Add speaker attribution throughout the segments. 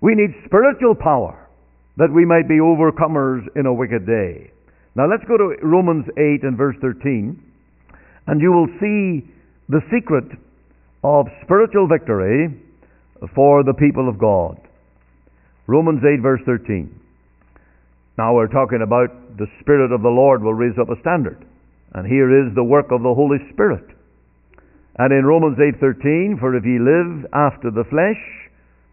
Speaker 1: We need spiritual power that we might be overcomers in a wicked day. Now let's go to Romans 8 and verse 13, and you will see the secret of spiritual victory for the people of God. Romans 8, verse 13. Now we're talking about the Spirit of the Lord will raise up a standard. And here is the work of the Holy Spirit. And in Romans 8:13, for if ye live after the flesh,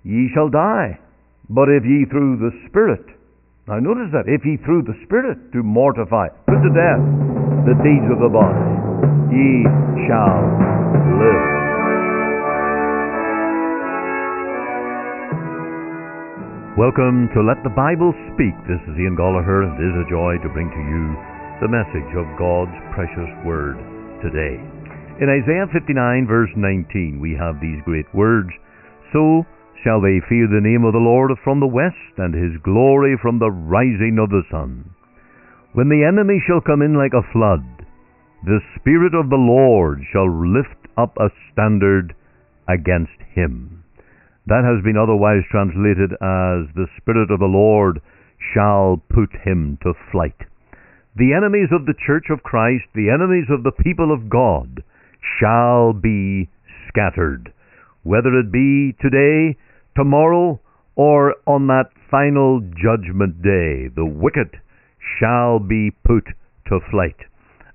Speaker 1: ye shall die. But if ye through the Spirit, now notice that, if ye through the Spirit do mortify, put to death the deeds of the body, ye shall live. Welcome to Let the Bible Speak. This is Ian Goligher, and it is a joy to bring to you the message of God's precious Word today. In Isaiah 59, verse 19, we have these great words So shall they fear the name of the Lord from the west, and his glory from the rising of the sun. When the enemy shall come in like a flood, the Spirit of the Lord shall lift up a standard against him. That has been otherwise translated as the Spirit of the Lord shall put him to flight. The enemies of the Church of Christ, the enemies of the people of God, shall be scattered. Whether it be today, tomorrow, or on that final judgment day, the wicked shall be put to flight.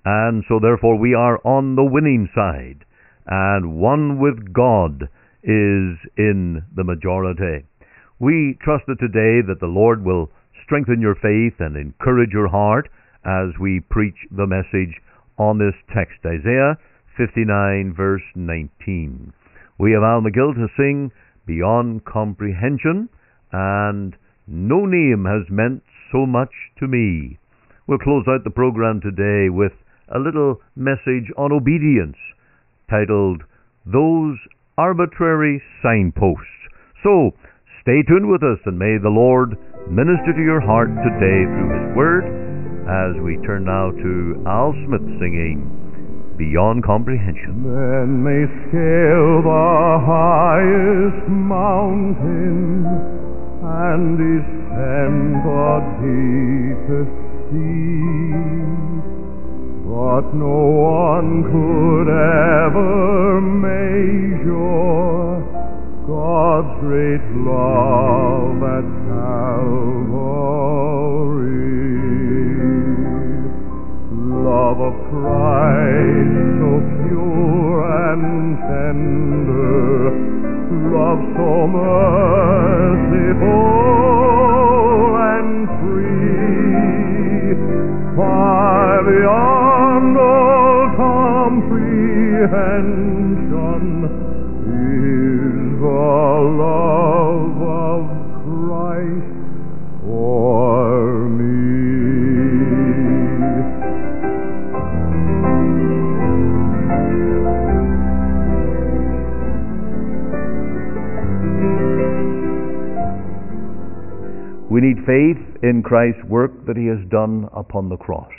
Speaker 1: And so therefore we are on the winning side, and one with God is in the majority. We trust that today that the Lord will strengthen your faith and encourage your heart as we preach the message on this text, Isaiah 59 verse 19. We have Al McGill to sing Beyond Comprehension and No Name Has Meant So Much to Me. We'll close out the program today with a little message on obedience titled Those arbitrary signposts. So, stay tuned with us and may the Lord minister to your heart today through His Word as we turn now to Al Smith singing Beyond Comprehension.
Speaker 2: Men may scale the highest mountain and descend the deepest sea. But no one could ever measure God's great love at Calvary.
Speaker 1: In Christ's work that he has done upon the cross.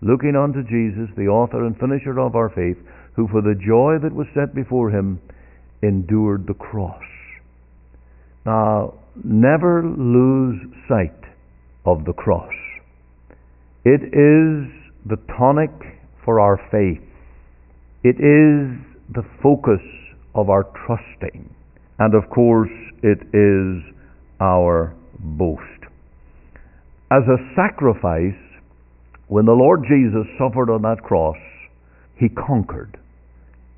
Speaker 1: Looking unto Jesus, the author and finisher of our faith, who for the joy that was set before him endured the cross. Now, never lose sight of the cross. It is the tonic for our faith. It is the focus of our trusting. And of course, it is our boast. As a sacrifice, when the Lord Jesus suffered on that cross, he conquered.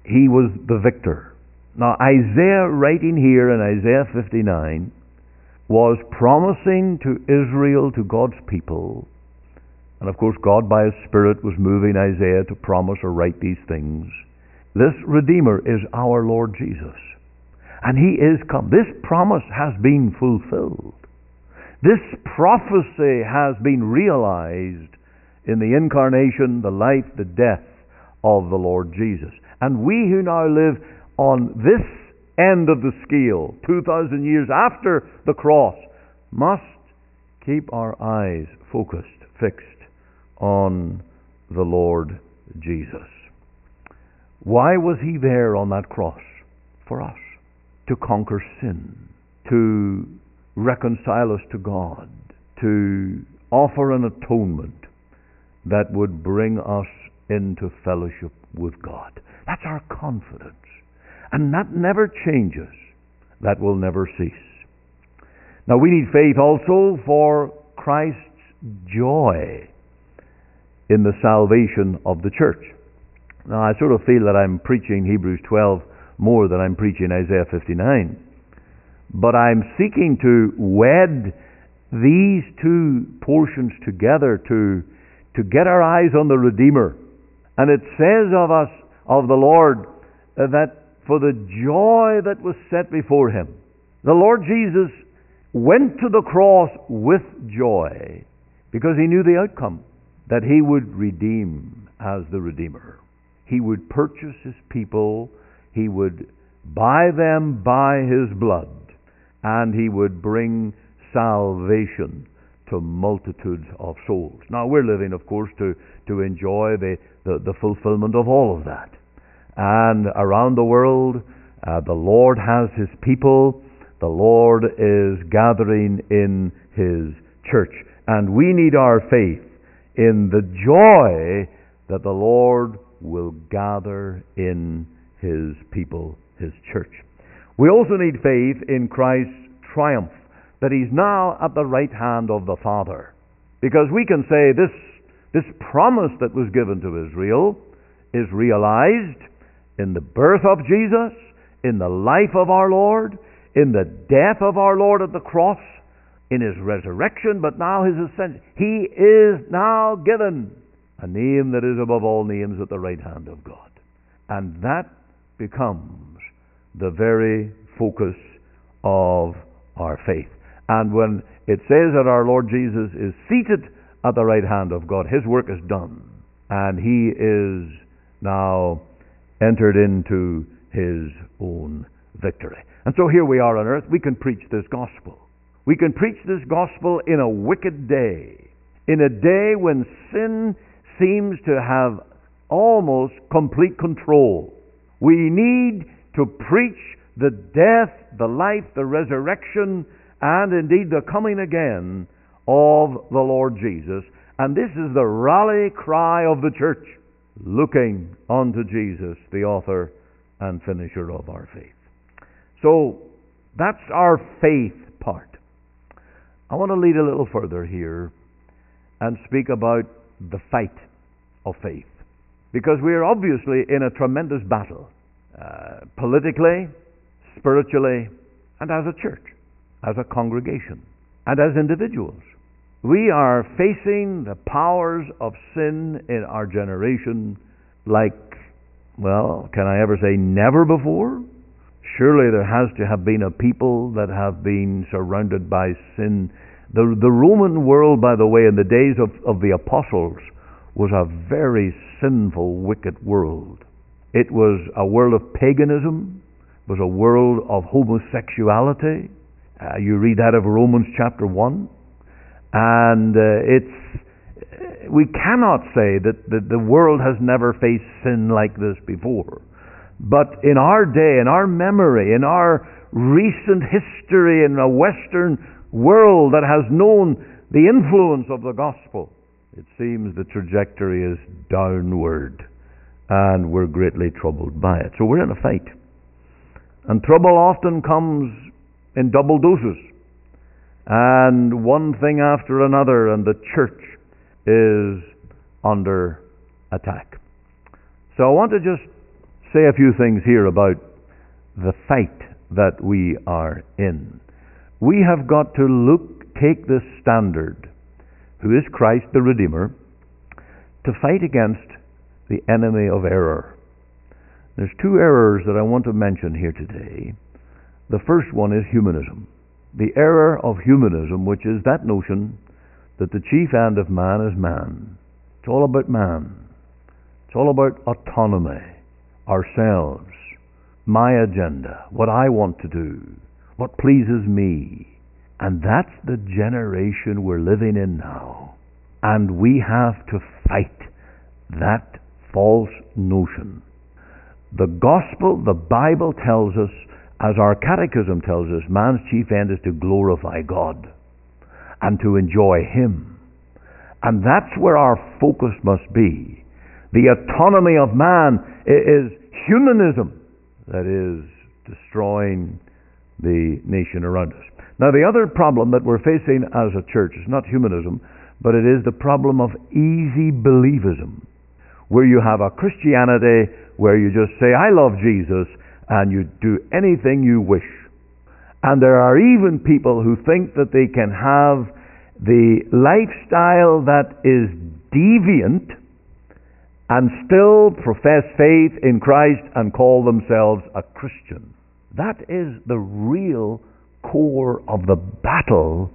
Speaker 1: He was the victor. Now, Isaiah, writing here in Isaiah 59, was promising to Israel, to God's people, and of course, God by His Spirit was moving Isaiah to promise or write these things. This Redeemer is our Lord Jesus. And He is come. This promise has been fulfilled. This prophecy has been realized in the incarnation, the life, the death of the Lord Jesus. And we who now live on this end of the scale, 2,000 years after the cross, must keep our eyes focused, fixed on the Lord Jesus. Why was he there on that cross? For us. To conquer sin. To reconcile us to God, to offer an atonement that would bring us into fellowship with God. That's our confidence. And that never changes. That will never cease. Now we need faith also for Christ's joy in the salvation of the church. Now I sort of feel that I'm preaching Hebrews 12 more than I'm preaching Isaiah 59. But I'm seeking to wed these two portions together to, to get our eyes on the Redeemer. And it says of us, of the Lord, that for the joy that was set before him, the Lord Jesus went to the cross with joy because he knew the outcome that he would redeem as the Redeemer. He would purchase his people, he would buy them by his blood, and he would bring salvation to multitudes of souls. Now, we're living, of course, to, to enjoy the, the, the fulfillment of all of that. And around the world, uh, the Lord has his people, the Lord is gathering in his church. And we need our faith in the joy that the Lord will gather in his people, his church. We also need faith in Christ's triumph, that he's now at the right hand of the Father. Because we can say this, this promise that was given to Israel is realized in the birth of Jesus, in the life of our Lord, in the death of our Lord at the cross, in his resurrection, but now his ascension. He is now given a name that is above all names at the right hand of God. And that becomes the very focus of our faith. And when it says that our Lord Jesus is seated at the right hand of God, his work is done. And he is now entered into his own victory. And so here we are on earth. We can preach this gospel. We can preach this gospel in a wicked day, in a day when sin seems to have almost complete control. We need to preach the death, the life, the resurrection, and indeed the coming again of the Lord Jesus. And this is the rally cry of the church, looking unto Jesus, the author and finisher of our faith. So, that's our faith part. I want to lead a little further here and speak about the fight of faith. Because we are obviously in a tremendous battle, uh, politically, spiritually, and as a church, as a congregation, and as individuals. We are facing the powers of sin in our generation like, well, can I ever say never before? Surely there has to have been a people that have been surrounded by sin. The, the Roman world, by the way, in the days of, of the apostles, was a very sinful, wicked world. It was a world of paganism, it was a world of homosexuality. Uh, you read that of Romans chapter 1. And uh, it's, we cannot say that the world has never faced sin like this before. But in our day, in our memory, in our recent history in a Western world that has known the influence of the gospel, it seems the trajectory is downward and we're greatly troubled by it. So we're in a fight. And trouble often comes in double doses. And one thing after another, and the church is under attack. So I want to just say a few things here about the fight that we are in. We have got to look, take this standard, who is Christ the Redeemer, to fight against the enemy of error. There's two errors that I want to mention here today. The first one is humanism. The error of humanism, which is that notion that the chief end of man is man. It's all about man. It's all about autonomy ourselves, my agenda, what I want to do, what pleases me. And that's the generation we're living in now. And we have to fight that false notion. The gospel, the Bible tells us, As our catechism tells us, man's chief end is to glorify God and to enjoy Him. And that's where our focus must be. The autonomy of man is humanism that is destroying the nation around us. Now, the other problem that we're facing as a church is not humanism, but it is the problem of easy believism, where you have a Christianity where you just say, I love Jesus, and you do anything you wish. And there are even people who think that they can have the lifestyle that is deviant and still profess faith in Christ and call themselves a Christian. That is the real core of the battle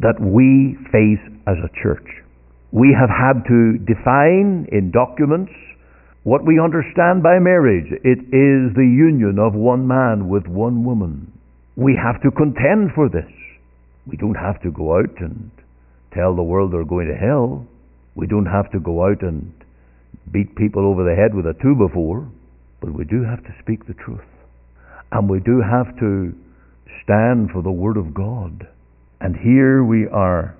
Speaker 1: that we face as a church. We have had to define in documents what we understand by marriage. It is the union of one man with one woman. We have to contend for this. We don't have to go out and tell the world they're going to hell. We don't have to go out and beat people over the head with a two before, but we do have to speak the truth. And we do have to stand for the Word of God. And here we are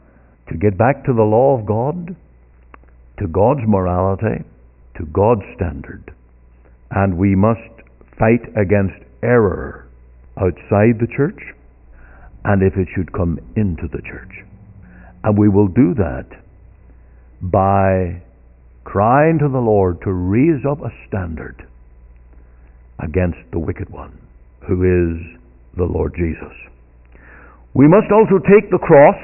Speaker 1: to get back to the law of God, to God's morality, to God's standard. And we must fight against error outside the church and if it should come into the church. And we will do that by crying to the Lord to raise up a standard against the wicked one, who is the Lord Jesus. We must also take the cross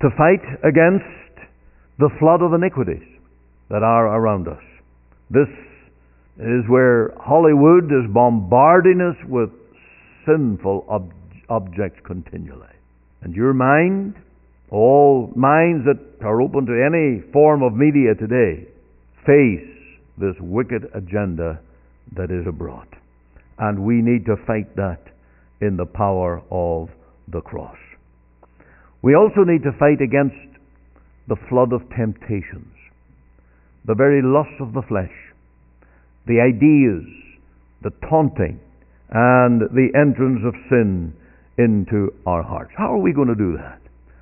Speaker 1: to fight against the flood of iniquities that are around us. This is where Hollywood is bombarding us with sinful ob- objects continually. And your mind all minds that are open to any form of media today face this wicked agenda that is abroad. And we need to fight that in the power of the cross. We also need to fight against the flood of temptations, the very lust of the flesh, the ideas, the taunting, and the entrance of sin into our hearts. How are we going to do that?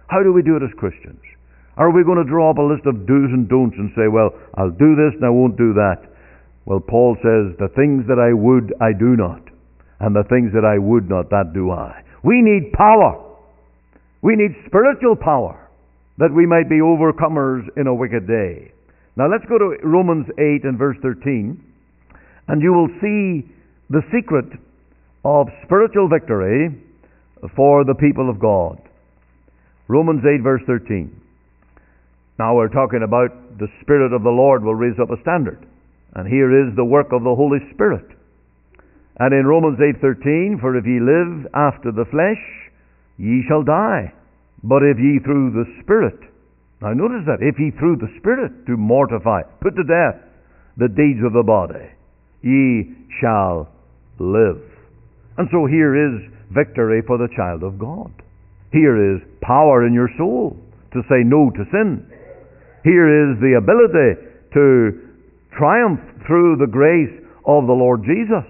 Speaker 1: How do we do it as Christians? Are we going to draw up a list of do's and don'ts and say, well, I'll do this and I won't do that? Well, Paul says, the things that I would, I do not. And the things that I would not, that do I. We need power. We need spiritual power that we might be overcomers in a wicked day. Now let's go to Romans 8 and verse 13, and you will see the secret of spiritual victory for the people of God. Romans 8, verse 13. Now we're talking about the Spirit of the Lord will raise up a standard. And here is the work of the Holy Spirit. And in Romans 8:13, for if ye live after the flesh, ye shall die. But if ye through the Spirit, now notice that, if ye through the Spirit do mortify, put to death the deeds of the body, ye shall live. And so here is victory for the child of God. Here is power in your soul to say no to sin. Here is the ability to triumph through the grace of the Lord Jesus.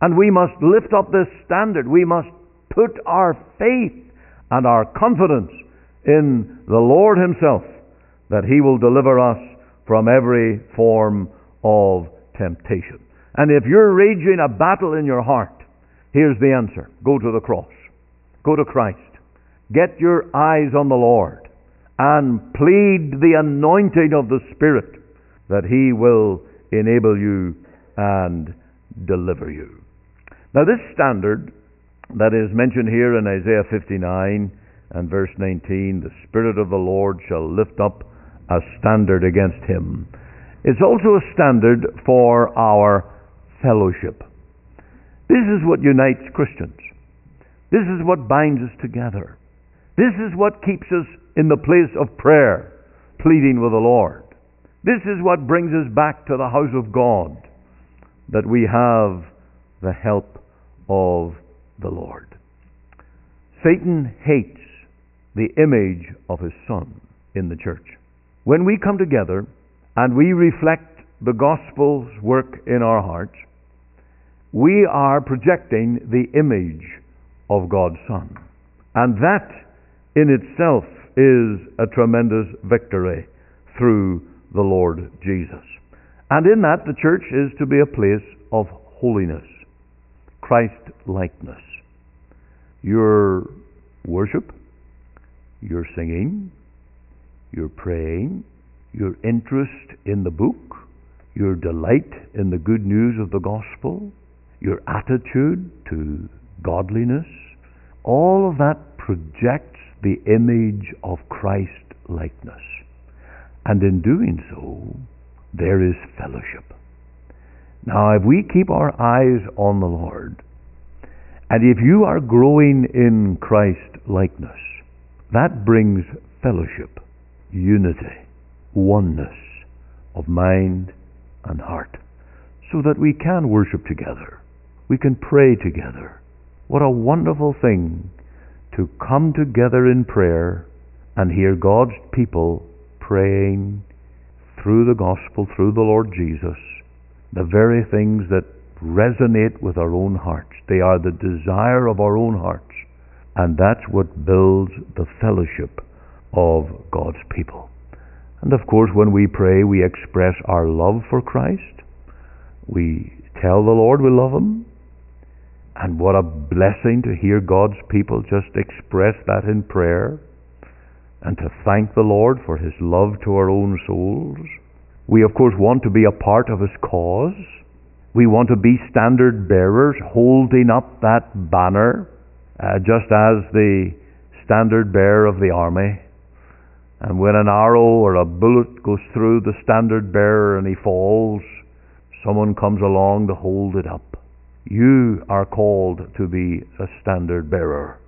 Speaker 1: And we must lift up this standard. We must put our faith and our confidence in the Lord Himself that He will deliver us from every form of temptation. And if you're raging a battle in your heart, here's the answer go to the cross, go to Christ. Get your eyes on the Lord and plead the anointing of the Spirit that He will enable you and deliver you. Now, this standard that is mentioned here in Isaiah 59 and verse 19, the Spirit of the Lord shall lift up a standard against him. It's also a standard for our fellowship. This is what unites Christians. This is what binds us together. This is what keeps us in the place of prayer, pleading with the Lord. This is what brings us back to the house of God, that we have the help of the Lord. Satan hates the image of his Son in the church. When we come together and we reflect the gospel's work in our hearts, we are projecting the image of God's Son. And that in itself is a tremendous victory through the Lord Jesus. And in that, the church is to be a place of holiness, Christ likeness. Your worship, your singing, your praying, your interest in the book, your delight in the good news of the gospel, your attitude to godliness, all of that projects the image of Christ likeness. And in doing so, there is fellowship. Now, if we keep our eyes on the Lord, and if you are growing in Christ likeness, that brings fellowship, unity, oneness of mind and heart, so that we can worship together. We can pray together. What a wonderful thing to come together in prayer and hear God's people praying through the gospel, through the Lord Jesus, the very things that resonate with our own hearts. They are the desire of our own hearts. And that's what builds the fellowship of God's people. And of course, when we pray, we express our love for Christ. We tell the Lord we love Him. And what a blessing to hear God's people just express that in prayer and to thank the Lord for His love to our own souls. We, of course, want to be a part of His cause. We want to be standard bearers, holding up that banner, uh, just as the standard bearer of the army. And when an arrow or a bullet goes through the standard bearer and he falls, someone comes along to hold it up. You are called to be a standard bearer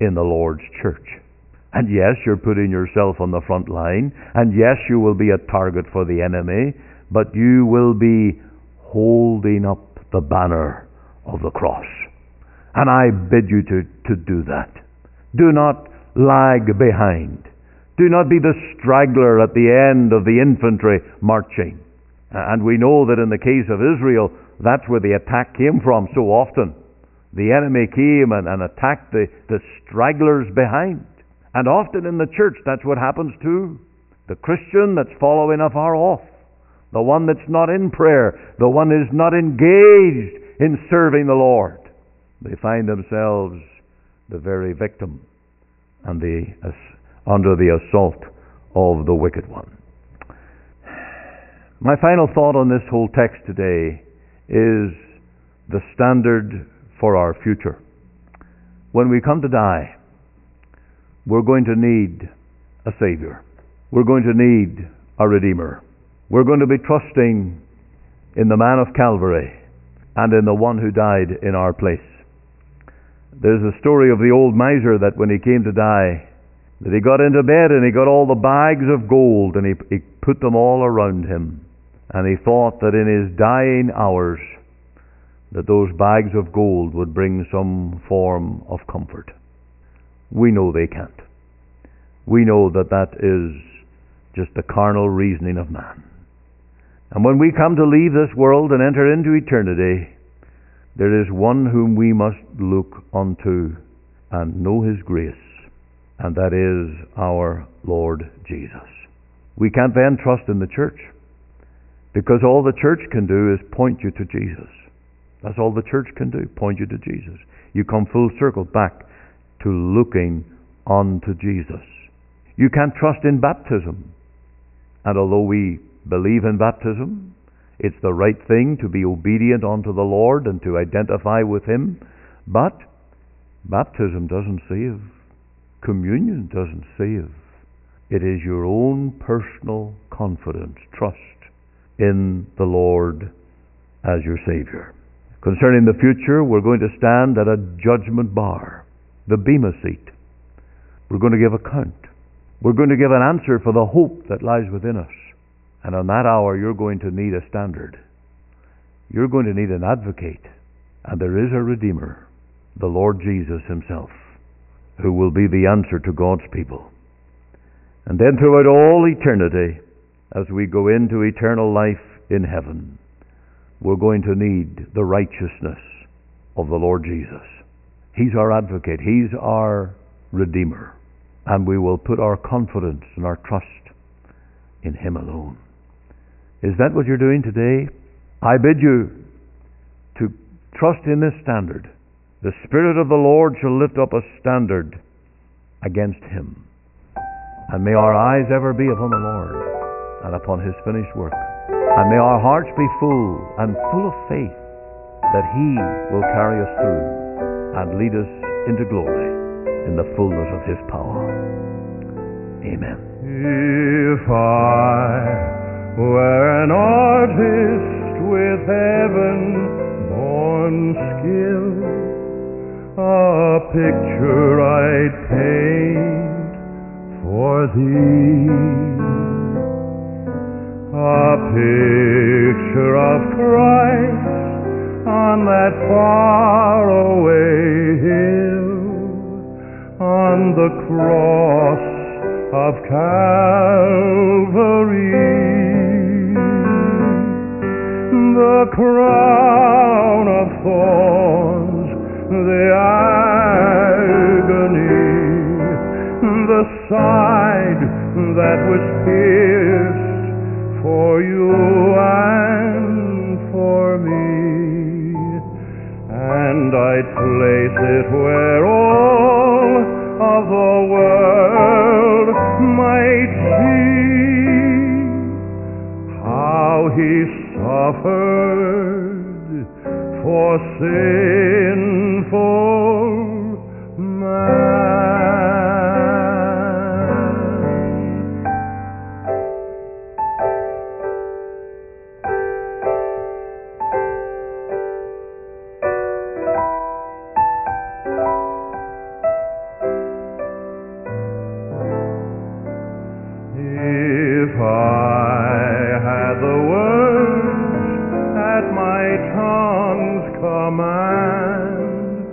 Speaker 1: in the Lord's church. And yes, you're putting yourself on the front line. And yes, you will be a target for the enemy. But you will be holding up the banner of the cross. And I bid you to, to do that. Do not lag behind. Do not be the straggler at the end of the infantry marching. And we know that in the case of Israel, that's where the attack came from so often. The enemy came and, and attacked the, the stragglers behind. And often in the church, that's what happens too. The Christian that's following afar off, the one that's not in prayer, the one who's not engaged in serving the Lord, they find themselves the very victim and the, under the assault of the wicked one. My final thought on this whole text today is the standard for our future. When we come to die, we're going to need a Savior. We're going to need a Redeemer. We're going to be trusting in the man of Calvary and in the one who died in our place. There's a story of the old miser that when he came to die, that he got into bed and he got all the bags of gold and he, he put them all around him. And he thought that in his dying hours that those bags of gold would bring some form of comfort. We know they can't. We know that that is just the carnal reasoning of man. And when we come to leave this world and enter into eternity, there is one whom we must look unto and know his grace, and that is our Lord Jesus. We can't then trust in the church, because all the church can do is point you to Jesus. That's all the church can do, point you to Jesus. You come full circle back to looking unto Jesus. You can't trust in baptism. And although we believe in baptism, it's the right thing to be obedient unto the Lord and to identify with Him. But baptism doesn't save. Communion doesn't save. It is your own personal confidence, trust in the Lord as your Savior. Concerning the future, we're going to stand at a judgment bar the Bema seat. We're going to give account. We're going to give an answer for the hope that lies within us. And on that hour, you're going to need a standard. You're going to need an advocate. And there is a Redeemer, the Lord Jesus Himself, who will be the answer to God's people. And then throughout all eternity, as we go into eternal life in heaven, we're going to need the righteousness of the Lord Jesus. He's our advocate. He's our Redeemer. And we will put our confidence and our trust in Him alone. Is that what you're doing today? I bid you to trust in this standard. The Spirit of the Lord shall lift up a standard against him. And may our eyes ever be upon the Lord and upon his finished work. And may our hearts be full and full of faith that he will carry us through and lead us into glory in the fullness of his power. Amen.
Speaker 2: If I were an artist with heaven born skill, a picture I'd paint for thee. A picture of Christ on that far away hill, on the cross of Calvary. The crown of thorns, the agony, the side that was pierced for you and for me. And I'd place it where all of the world might see how he suffered for sinful tongue's command,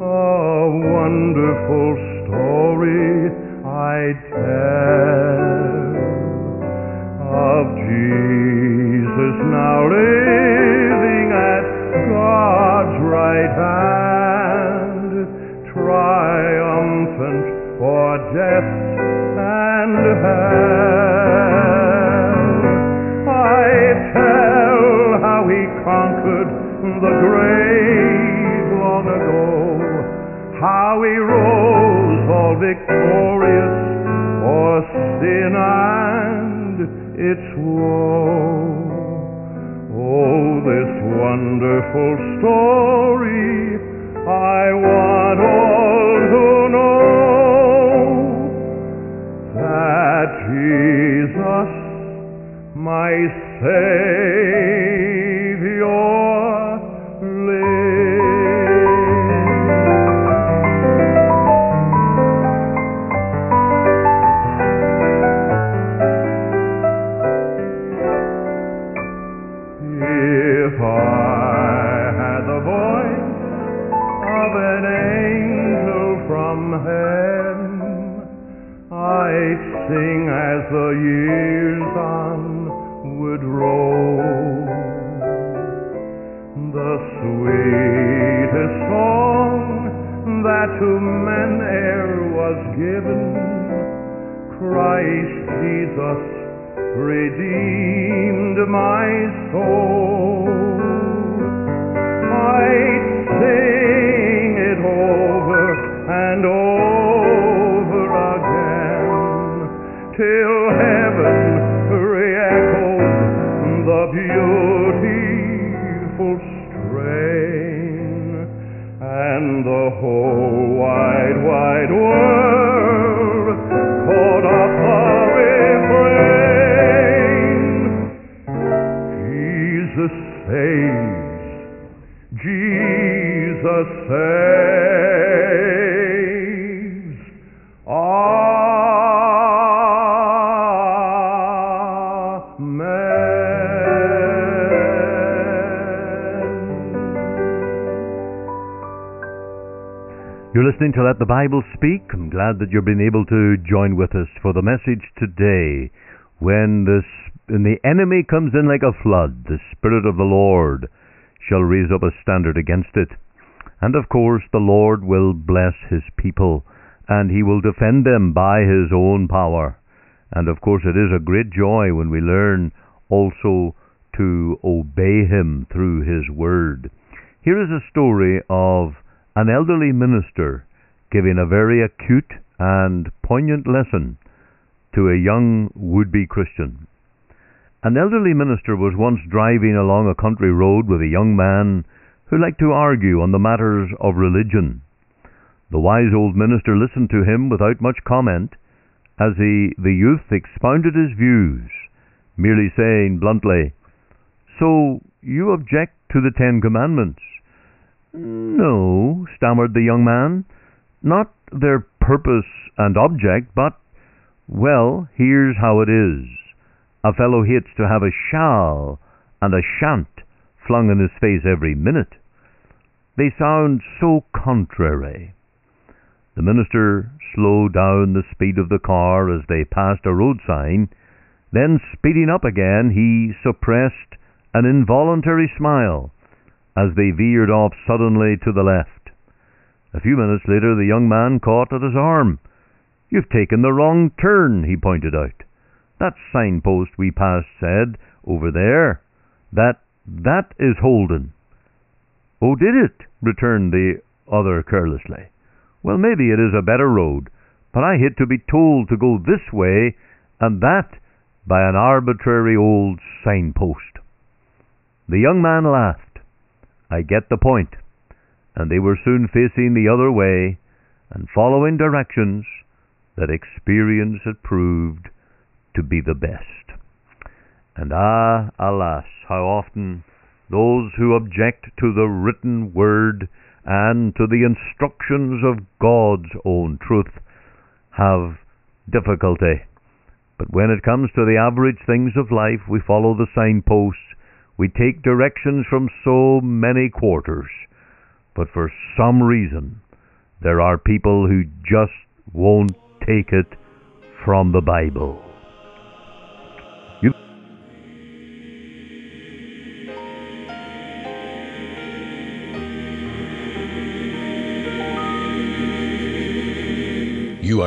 Speaker 2: a wonderful story I'd tell of Jesus now living at God's right hand, triumphant for death and hell. He rose all victorious for sin and its woe. Oh, this wonderful story I want all to know that Jesus, my Savior, to man e'er was given, Christ Jesus redeemed my soul.
Speaker 1: Listening to Let the Bible Speak. I'm glad that you've been able to join with us for the message today. When this when the enemy comes in like a flood, the Spirit of the Lord shall raise up a standard against it. And of course, the Lord will bless his people, and he will defend them by his own power. And of course, it is a great joy when we learn also to obey him through his word. Here is a story of an elderly minister giving a very acute and poignant lesson to a young would be Christian. An elderly minister was once driving along a country road with a young man who liked to argue on the matters of religion. The wise old minister listened to him without much comment as he, the youth expounded his views, merely saying bluntly, So you object to the Ten Commandments? No, stammered the young man, not their purpose and object, but, well, here's how it is. A fellow hates to have a shall and a shan't flung in his face every minute. They sound so contrary. The minister slowed down the speed of the car as they passed a road sign. Then, speeding up again, he suppressed an involuntary smile as they veered off suddenly to the left. A few minutes later, the young man caught at his arm. You've taken the wrong turn, he pointed out. That signpost we passed said, over there, that that is Holden. Oh, did it? returned the other carelessly. Well, maybe it is a better road, but I hate to be told to go this way and that by an arbitrary old signpost. The young man laughed. I get the point. And they were soon facing the other way and following directions that experience had proved to be the best. And ah, alas, how often those who object to the written word and to the instructions of God's own truth have difficulty. But when it comes to the average things of life, we follow the signposts. We take directions from so many quarters. But for some reason, there are people who just won't take it from the Bible.